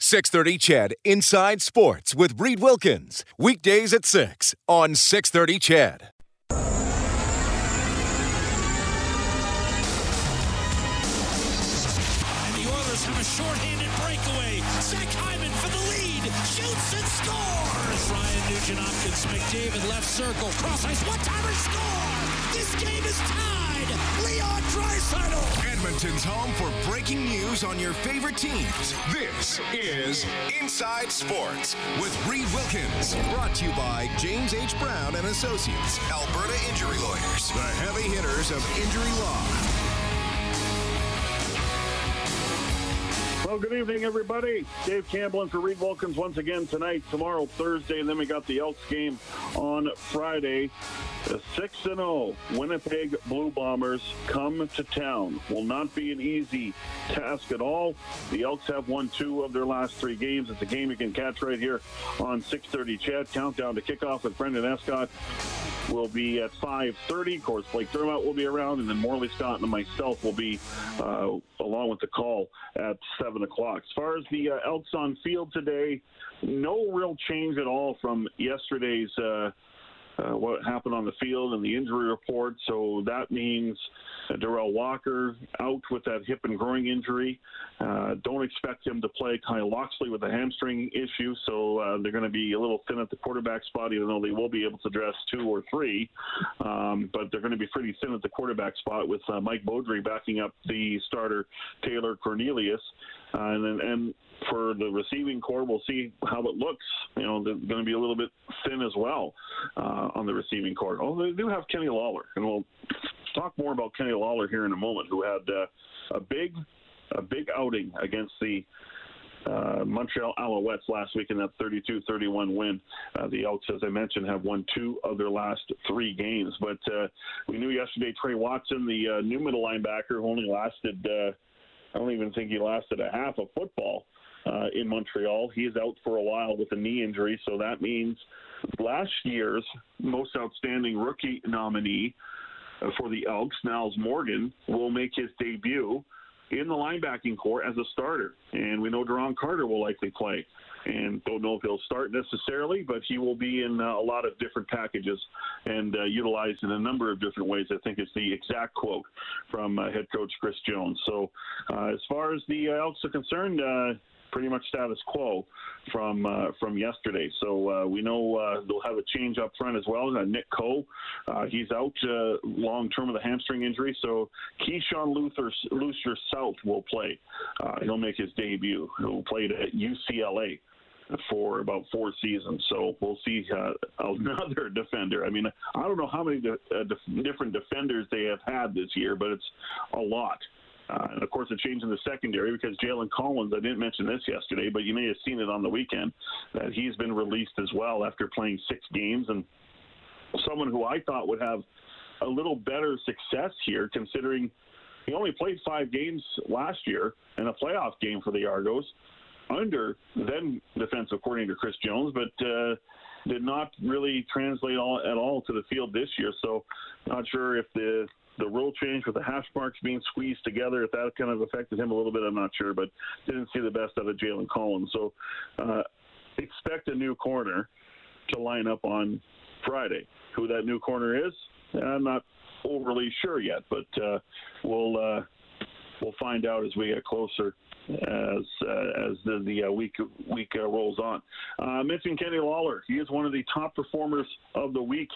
630 CHED Inside Sports with Reed Wilkins. Weekdays at 6 on 630 CHED. And the Oilers have a shorthanded breakaway. Zach Hyman for the lead. Shoots and scores. Ryan Nugent Hopkins, McDavid left circle. Cross ice. One timer score. This game is tied. Edmonton's home for breaking news on your favorite teams. This is Inside Sports with Reed Wilkins. Brought to you by James H. Brown and Associates, Alberta Injury Lawyers, the heavy hitters of injury law. Well, good evening, everybody. Dave Campbell in for Reed Wilkins once again tonight, tomorrow, Thursday, and then we got the Elks game on Friday. The 6 0 Winnipeg Blue Bombers come to town. Will not be an easy task at all. The Elks have won two of their last three games. It's a game you can catch right here on 6:30. CHED countdown to kickoff with Brendan Escott will be at 5.30. Of course, Blake Dermott will be around, and then Morley Scott and myself will be uh, along with the call at 7 o'clock. As far as the uh, Elks on field today, no real change at all from yesterday's uh, uh, what happened on the field and the injury report. So that means uh, Darrell Walker out with that hip and groin injury. Uh, don't expect him to play Kai Locksley with a hamstring issue. So uh, they're going to be a little thin at the quarterback spot, even though they will be able to dress two or three. Um, but they're going to be pretty thin at the quarterback spot with uh, Mike Baudry backing up the starter Taylor Cornelius. Uh, and and for the receiving core, we'll see how it looks. You know, they're going to be a little bit thin as well uh, on the receiving core. Oh, they do have Kenny Lawler, and we'll talk more about Kenny Lawler here in a moment, who had uh, a big, a big outing against the uh, Montreal Alouettes last week in that 32-31 win. Uh, the Elks, as I mentioned, have won two of their last three games. But uh, we knew yesterday Tre Watson, the uh, new middle linebacker, who only lasted, uh, I don't even think he lasted a half of football uh, in Montreal. He is out for a while with a knee injury, so that means last year's most outstanding rookie nominee uh, for the Elks, Nyles Morgan, will make his debut in the linebacking core as a starter. And we know Deron Carter will likely play. And don't know if he'll start necessarily, but he will be in uh, a lot of different packages and uh, utilized in a number of different ways. I think is the exact quote from uh, head coach Chris Jones. So, uh, as far as the uh, Elks are concerned, uh, pretty much status quo from uh, from yesterday. So uh, we know uh, they'll have a change up front as well. Uh, Nick Coe, uh, he's out long term with a hamstring injury. So Keyshawn Luther Lucier South will play. He'll make his debut. He'll play at UCLA for about four seasons. So we'll see uh, another defender. I mean, I don't know how many de- uh, def- different defenders they have had this year, but it's a lot. Uh, and of course, a change in the secondary because Jalen Collins, I didn't mention this yesterday, but you may have seen it on the weekend, that he's been released as well after playing six games. And someone who I thought would have a little better success here, considering he only played five games last year in a playoff game for the Argos under then defensive coordinator Chris Jones, but uh, did not really translate all, at all to the field this year. So, not sure if the the rule change with the hash marks being squeezed together, if that kind of affected him a little bit, I'm not sure, but didn't see the best out of Jalen Collins. So, uh, expect a new corner to line up on Friday. Who that new corner is, I'm not overly sure yet, but uh, we'll uh, we'll find out as we get closer as uh, as the, the uh, week week uh, rolls on. Uh, mentioned Kenny Lawler. He is one of the top performers of the week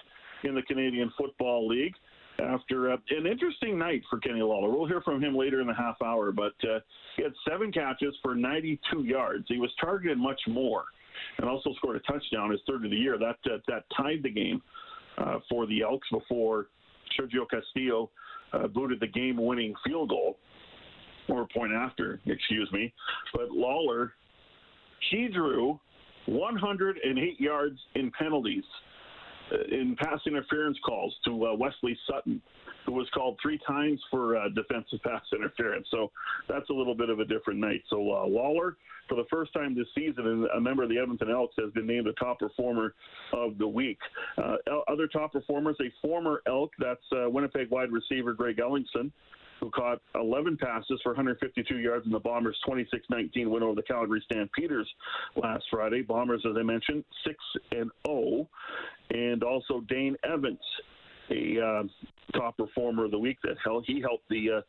in the Canadian Football League. After uh, an interesting night for Kenny Lawler, we'll hear from him later in the half hour. But uh, he had seven catches for 92 yards. He was targeted much more, and also scored a touchdown, his third of the year. That uh, that tied the game uh, for the Elks before Sergio Castillo uh, booted the game-winning field goal or point after, excuse me. But Lawler he drew 108 yards in penalties in pass interference calls to uh, Wesley Sutton, who was called three times for uh, defensive pass interference. So that's a little bit of a different night. So uh, Lawler, for the first time this season, and a member of the Edmonton Elks has been named the top performer of the week. Uh, other top performers, a former Elk, that's uh, Winnipeg wide receiver Greg Ellingson who caught 11 passes for 152 yards in the Bombers' 26-19 win over the Calgary Stampeders last Friday. Bombers, as I mentioned, 6 and 0, and also Dane Evans, a uh, top performer of the week. That hell, he helped the uh,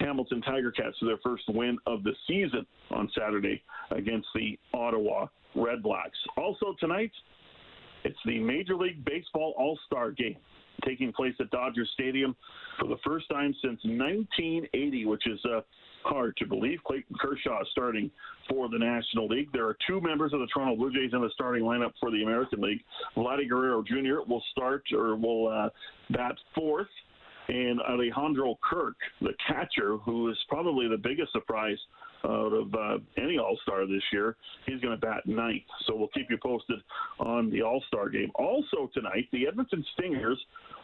Hamilton Tiger Cats to their first win of the season on Saturday against the Ottawa Red Blacks. Also tonight, it's the Major League Baseball All Star Game taking place at Dodger Stadium for the first time since 1980, which is uh, hard to believe. Clayton Kershaw starting for the National League. There are two members of the Toronto Blue Jays in the starting lineup for the American League. Vladdy Guerrero Jr. will start or will uh, bat fourth. And Alejandro Kirk, the catcher, who is probably the biggest surprise out of uh, any All Star this year. He's going to bat ninth. So we'll keep you posted on the All Star game. Also tonight, the Edmonton Stingers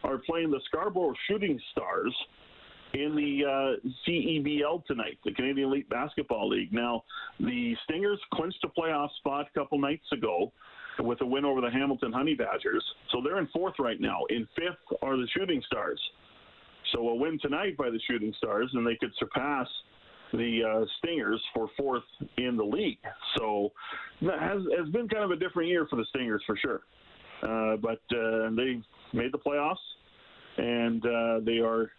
are playing the Scarborough Shooting Stars in the uh, CEBL tonight, the Canadian Elite Basketball League. Now, the Stingers clinched a playoff spot a couple nights ago with a win over the Hamilton Honey Badgers. So they're in fourth right now. In fifth are the Shooting Stars. So a win tonight by the Shooting Stars, and they could surpass the uh, Stingers for fourth in the league. So that has has been kind of a different year for the Stingers for sure. Uh, but uh, they made the playoffs, and uh, they are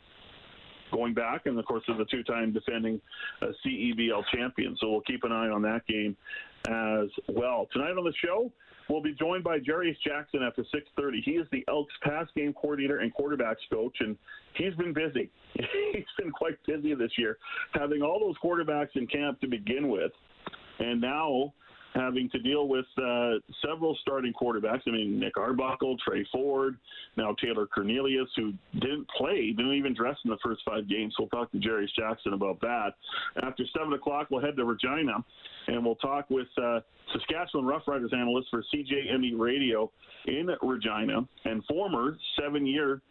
going back, and of course, they're the two-time defending uh, CEBL champion. So we'll keep an eye on that game as well. Tonight on the show, we'll be joined by Jarious Jackson after 6:30. He is the Elks pass game coordinator and quarterbacks coach, and he's been busy. he's been quite busy this year, having all those quarterbacks in camp to begin with, and now having to deal with uh, several starting quarterbacks. I mean, Nick Arbuckle, Tre Ford, now Taylor Cornelius, who didn't play, didn't even dress in the first five games. We'll talk to Jarious Jackson about that. After 7 o'clock, we'll head to Regina, and we'll talk with uh, Saskatchewan Roughriders analyst for CJME Radio in Regina and former seven-year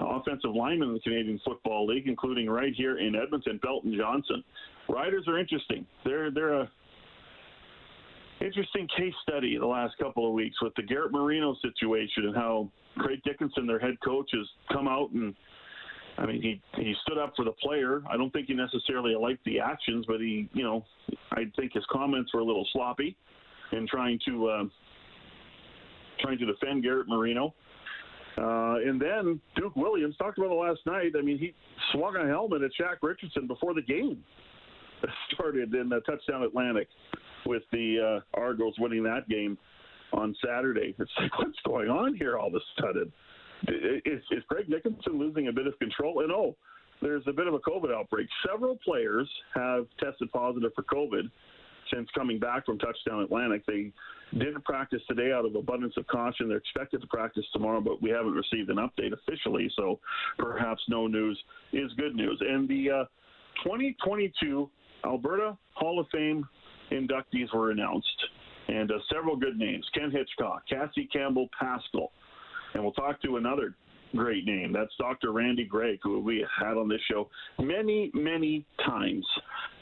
offensive lineman in the Canadian Football League, including right here in Edmonton, Belton Johnson. Riders are interesting. They're they're a interesting case study the last couple of weeks with the Garrett Marino situation and how Craig Dickenson, their head coach, has come out and I mean he he stood up for the player. I don't think he necessarily liked the actions, but he you know I think his comments were a little sloppy in trying to uh, trying to defend Garrett Marino. Uh, and then Duke Williams talked about it last night. I mean, he swung a helmet at Shaq Richardson before the game started in the touchdown Atlantic with the uh, Argos winning that game on Saturday. It's like, what's going on here all of a sudden? Is, is Craig Dickenson losing a bit of control? And oh, there's a bit of a COVID outbreak. Several players have tested positive for COVID since coming back from Touchdown Atlantic. They didn't practice today out of abundance of caution. They're expected to practice tomorrow, but we haven't received an update officially, so perhaps no news is good news. And the uh, 2022 Alberta Hall of Fame inductees were announced, and uh, several good names Ken Hitchcock, Cassie Campbell Pascall. And we'll talk to another great name. That's Dr. Randy Gregg, who we had on this show many, many times.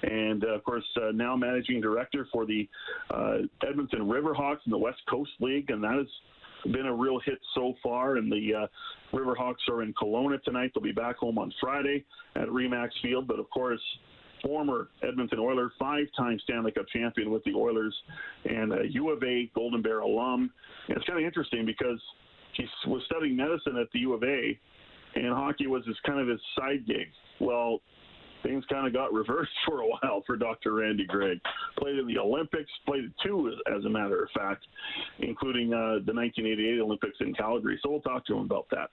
And uh, of course, uh, now managing director for the uh, Edmonton Riverhawks in the West Coast League. And that has been a real hit so far. And the uh, Riverhawks are in Kelowna tonight. They'll be back home on Friday at Remax Field. But of course, former Edmonton Oiler, five-time Stanley Cup champion with the Oilers, and a U of A Golden Bear alum. And it's kind of interesting because he was studying medicine at the U of A, and hockey was his kind of his side gig. Well, things kind of got reversed for a while for Dr. Randy Gregg. Played in the Olympics, played two, as a matter of fact, including uh, the 1988 Olympics in Calgary. So we'll talk to him about that.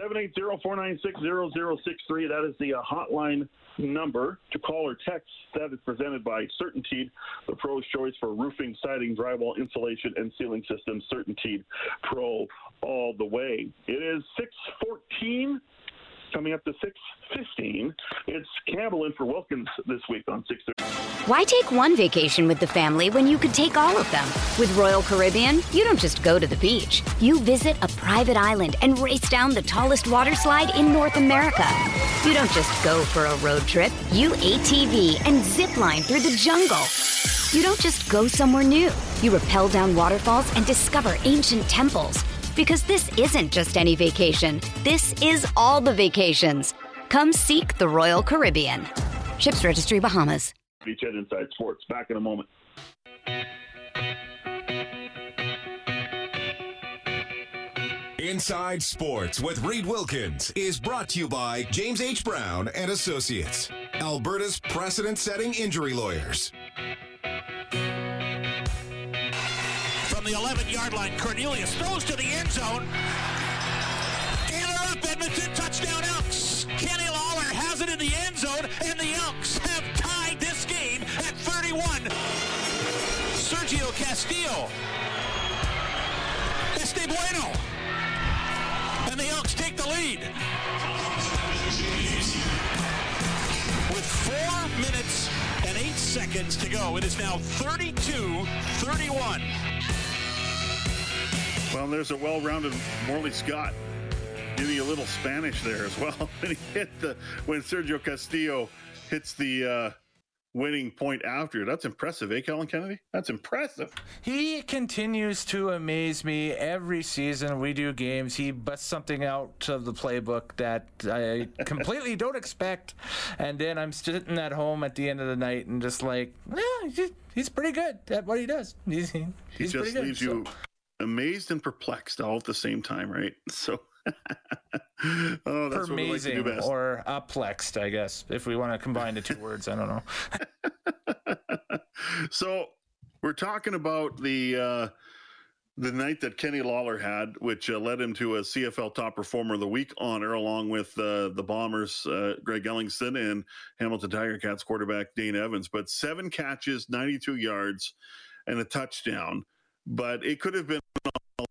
780-496-0063, that is the uh, hotline number to call or text. That is presented by CertainTeed, the pro's choice for roofing, siding, drywall, insulation, and ceiling systems. CertainTeed Pro all the way. It is 614 coming up to 6.15. It's Campbell in for Wilkins this week on 6.30. Why take one vacation with the family when you could take all of them? With Royal Caribbean, you don't just go to the beach. You visit a private island and race down the tallest water slide in North America. You don't just go for a road trip. You ATV and zip line through the jungle. You don't just go somewhere new. You rappel down waterfalls and discover ancient temples. Because this isn't just any vacation. This is all the vacations. Come seek the Royal Caribbean. Ships Registry Bahamas. Beachhead Inside Sports. Back in a moment. Inside Sports with Reed Wilkins is brought to you by James H. Brown and Associates, Alberta's precedent-setting injury lawyers. From the 11-yard line, Cornelius throws to the end zone. Up, Edmonton, touchdown Elks. Kenny Lawler has it in the end zone, and the Elks have tied this game at 31. Sergio Castillo. Este Bueno. And the Elks take the lead. With four minutes and eight seconds to go, it is now 32-31. Well, there's a well-rounded Morley Scott. Giving you a little Spanish there as well. when he hit the when Sergio Castillo hits the uh, winning point after. That's impressive, eh, Kellen Kennedy? That's impressive. He continues to amaze me every season. We do games. He busts something out of the playbook that I completely don't expect, and then I'm sitting at home at the end of the night and just like, yeah, he's, he's pretty good at what he does. He's, he's He just pretty good. leaves so- you amazed and perplexed all at the same time, right? So, oh, that's what we like to do amazing best. or uplexed, I guess, if we want to combine the two words. I don't know. so we're talking about the uh, the night that Kenny Lawler had, which uh, led him to a CFL Top Performer of the Week honor, along with uh, the Bombers, uh, Greg Ellingson, and Hamilton Tiger Cats quarterback Dane Evans. But seven catches, 92 yards, and a touchdown. But it could have been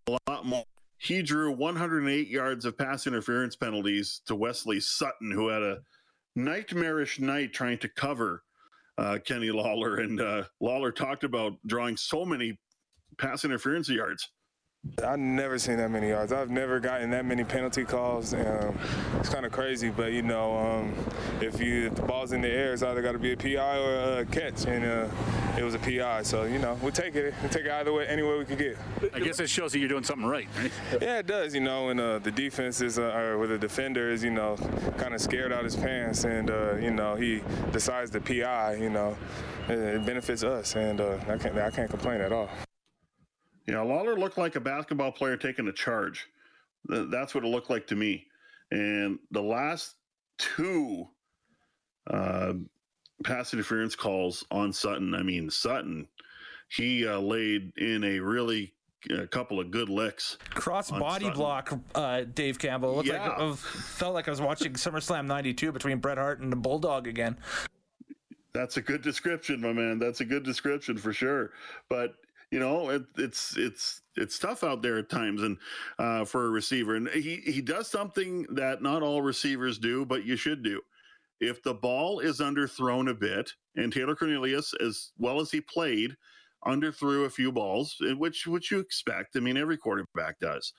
a lot more. He drew 108 yards of pass interference penalties to Wesley Sutton, who had a nightmarish night trying to cover uh, Kenny Lawler. And uh, Lawler talked about drawing so many pass interference yards. I've never seen that many yards. I've never gotten that many penalty calls. Um, it's kind of crazy, but you know, um, if you if the ball's in the air, it's either got to be a PI or a catch, and uh, it was a PI. So you know, we'll take it. We'll take it either way, any way we could get. I guess it shows that you're doing something right, right? Yeah, it does. You know, and uh, the defense is, uh, or with the defender is, you know, kind of scared out his pants, and uh, you know, he decides the PI. You know, it, it benefits us, and uh, I can't I can't complain at all. Yeah, Lawler looked like a basketball player taking a charge. That's what it looked like to me. And the last two uh, pass interference calls on Sutton, I mean, Sutton, he uh, laid in a really a couple of good licks. Cross body Sutton. block, uh, Dave Campbell. Looked like Yeah. I felt like I was watching SummerSlam '92 between Bret Hart and the Bulldog again. That's a good description, my man. That's a good description for sure. But you know, it, it's it's it's tough out there at times, and uh, for a receiver, and he he does something that not all receivers do, but you should do. If the ball is underthrown a bit, and Taylor Cornelius, as well as he played, underthrew a few balls, eh, which which you expect. I mean, every quarterback does.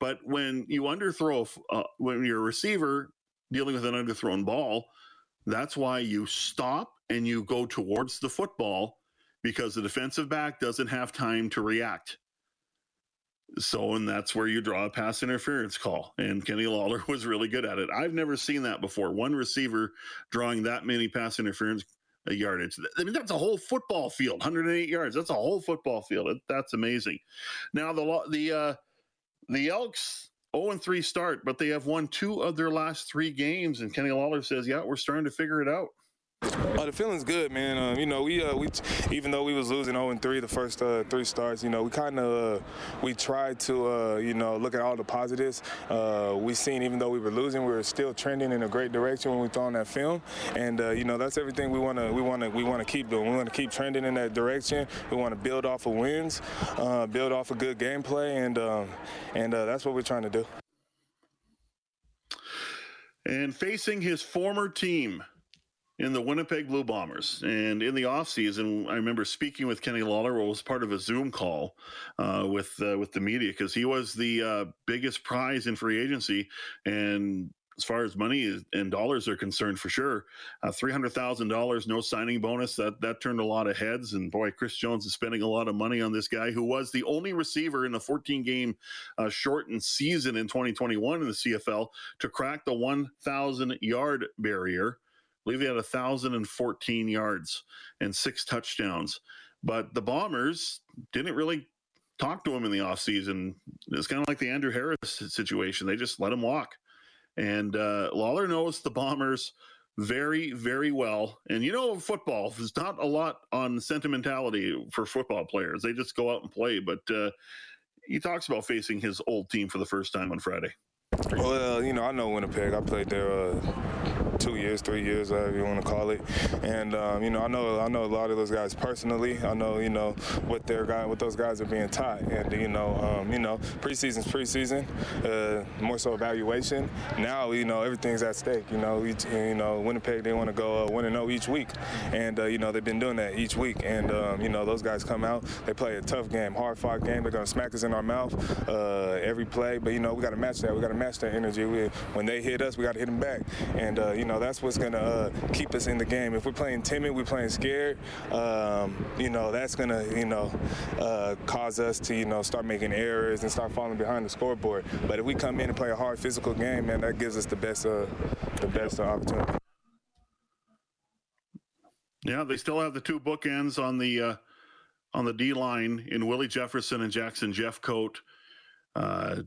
But when you underthrow, uh, when you're a receiver dealing with an underthrown ball, that's why you stop and you go towards the football because the defensive back doesn't have time to react. So, and that's where you draw a pass interference call. And Kenny Lawler was really good at it. I've never seen that before. One receiver drawing that many pass interference uh, yardage. I mean, that's a whole football field, 108 yards. That's a whole football field. That's amazing. Now, the the uh, the Elks 0 and 3 start, but they have won two of their last three games. And Kenny Lawler says, "Yeah, we're starting to figure it out." Oh, the feeling's good, man. Um, you know, we uh, we even though we was losing 0 and 3 the first uh, three starts, you know, we kind of uh, we tried to uh, you know look at all the positives. Uh, we seen even though we were losing, we were still trending in a great direction when we throw on that film, and uh, you know that's everything we want to we want to we want to keep doing. We want to keep trending in that direction. We want to build off of wins, build off of good gameplay, and um, and that's what we're trying to do. And facing his former team, in the Winnipeg Blue Bombers. And in the offseason, I remember speaking with Kenny Lawler, was part of a Zoom call uh, with uh, with the media because he was the uh, biggest prize in free agency. And as far as money and dollars are concerned, for sure, uh, three hundred thousand dollars, no signing bonus. That that turned a lot of heads. And boy, Chris Jones is spending a lot of money on this guy who was the only receiver in a 14 game uh, shortened season in 2021 in the CFL to crack the 1,000 yard barrier. He had 1,014 yards and six touchdowns. But the Bombers didn't really talk to him in the offseason. It's kind of like the Andrew Harris situation. They just let him walk. And uh, Lawler knows the Bombers very, very well. And you know, football, there's not a lot on sentimentality for football players. They just go out and play. But uh, he talks about facing his old team for the first time on Friday. Well, you know, I know Winnipeg. I played there uh, two years, three years, whatever you want to call it. And um, you know, I know I know a lot of those guys personally. I know you know what their guy, what those guys are being taught. And you know, um, you know, preseason's preseason, uh, more so evaluation. Now you know everything's at stake. You know, each, you know Winnipeg they want to go uh, win and zero each week, and uh, you know they've been doing that each week. And um, you know those guys come out, they play a tough game, hard fought game. They're gonna smack us in our mouth uh, every play. But you know we got to match that. We got to match that energy. We, when they hit us, we got to hit them back. And uh, you know that's what's gonna uh, keep us in the game. If we're playing timid, we're playing scared. Um, you know that's gonna you know uh, cause us to you know start making errors and start falling behind the scoreboard. But if we come in and play a hard physical game, man, that gives us the best uh, the best opportunity. Yeah, they still have the two bookends on the uh, on the D line in Willie Jefferson and Jackson Jeffcoat. Uh,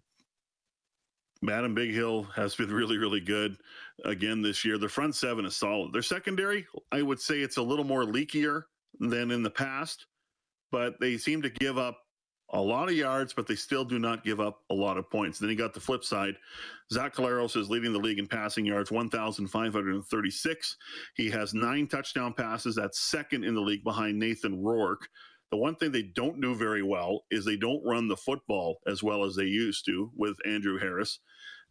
Adam Bighill has been really, really good again this year. The front seven is solid. Their secondary, I would say it's a little more leakier than in the past, but they seem to give up a lot of yards, but they still do not give up a lot of points. Then you got the flip side. Zach Collaros is leading the league in passing yards, 1,536. He has nine touchdown passes. That's second in the league behind Nathan Rourke. The one thing they don't do very well is they don't run the football as well as they used to with Andrew Harris.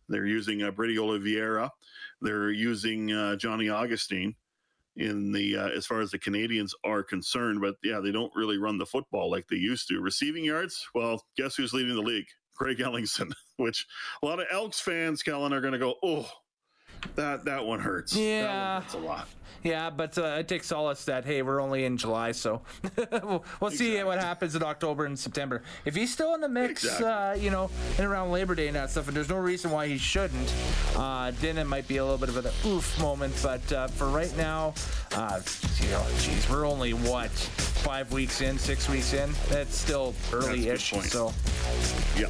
They're using uh, Brady Oliveira. They're using uh, Johnny Augustine in the uh, as far as the Canadians are concerned. But yeah, they don't really run the football like they used to. Receiving yards, well, guess who's leading the league? Craig Ellingson, which a lot of Elks fans, Kellen, are going to go, oh, that that one hurts. Yeah, that's a lot. Yeah, but uh, I take solace that hey, we're only in July, so we'll, we'll exactly. see what happens in October and September. If he's still in the mix, exactly. uh, you know, and around Labor Day and that stuff, and there's no reason why he shouldn't, uh, then it might be a little bit of an oof moment. But uh, for right now, uh, you know, geez, we're only what five weeks in, six weeks in. That's still early-ish. That's so, yeah.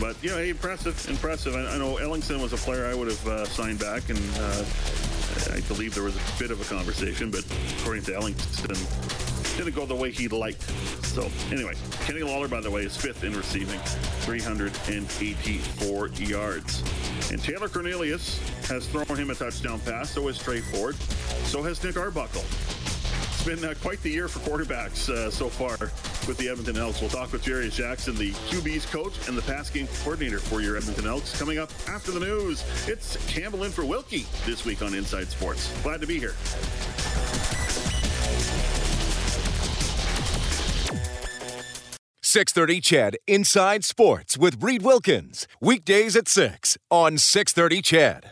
But yeah, impressive, impressive. I, I, know Ellingson was a player I would have uh, signed back, and uh, I believe there was a bit of a conversation, but according to Ellington, didn't go the way he liked. So anyway, Kenny Lawler, by the way, is fifth in receiving, 384 yards. And Taylor Cornelius has thrown him a touchdown pass. So has Tre Ford. So has Nick Arbuckle. It's been uh, quite the year for quarterbacks uh, so far with the Edmonton Elks. We'll talk with Jarious Jackson, the QB's coach and the pass game coordinator for your Edmonton Elks. Coming up after the news, it's Campbell in for Wilkie this week on Inside Sports. Glad to be here. Six thirty, CHED Inside Sports with Reed Wilkins weekdays at six on Six Thirty, CHED.